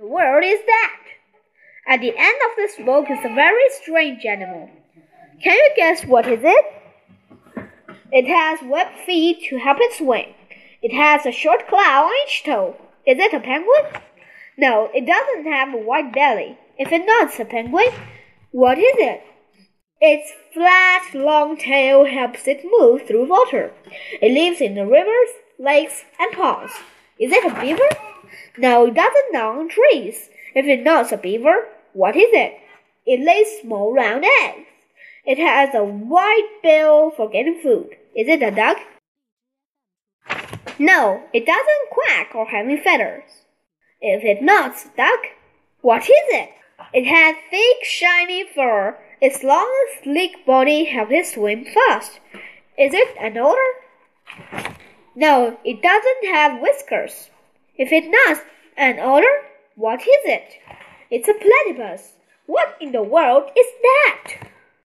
The world is that? At the end of this book is a very strange animal. Can you guess what is it? It has webbed feet to help it swim. It has a short claw on each toe. Is it a penguin? No, it doesn't have a white belly. If it's not a penguin, what is it? Its flat, long tail helps it move through water. It lives in the rivers, lakes, and ponds. Is it a beaver? No, it doesn't gnaw on trees. If it's not a beaver, what is it? It lays small round eggs. It has a wide bill for getting food. Is it a duck? No, it doesn't quack or have any feathers. If it's not a duck, what is it? It has thick, shiny fur. Its long, sleek body helps it swim fast. Is it an otter? No, it doesn't have whiskers. If it does, an otter, what is it? It's a platypus. What in the world is that?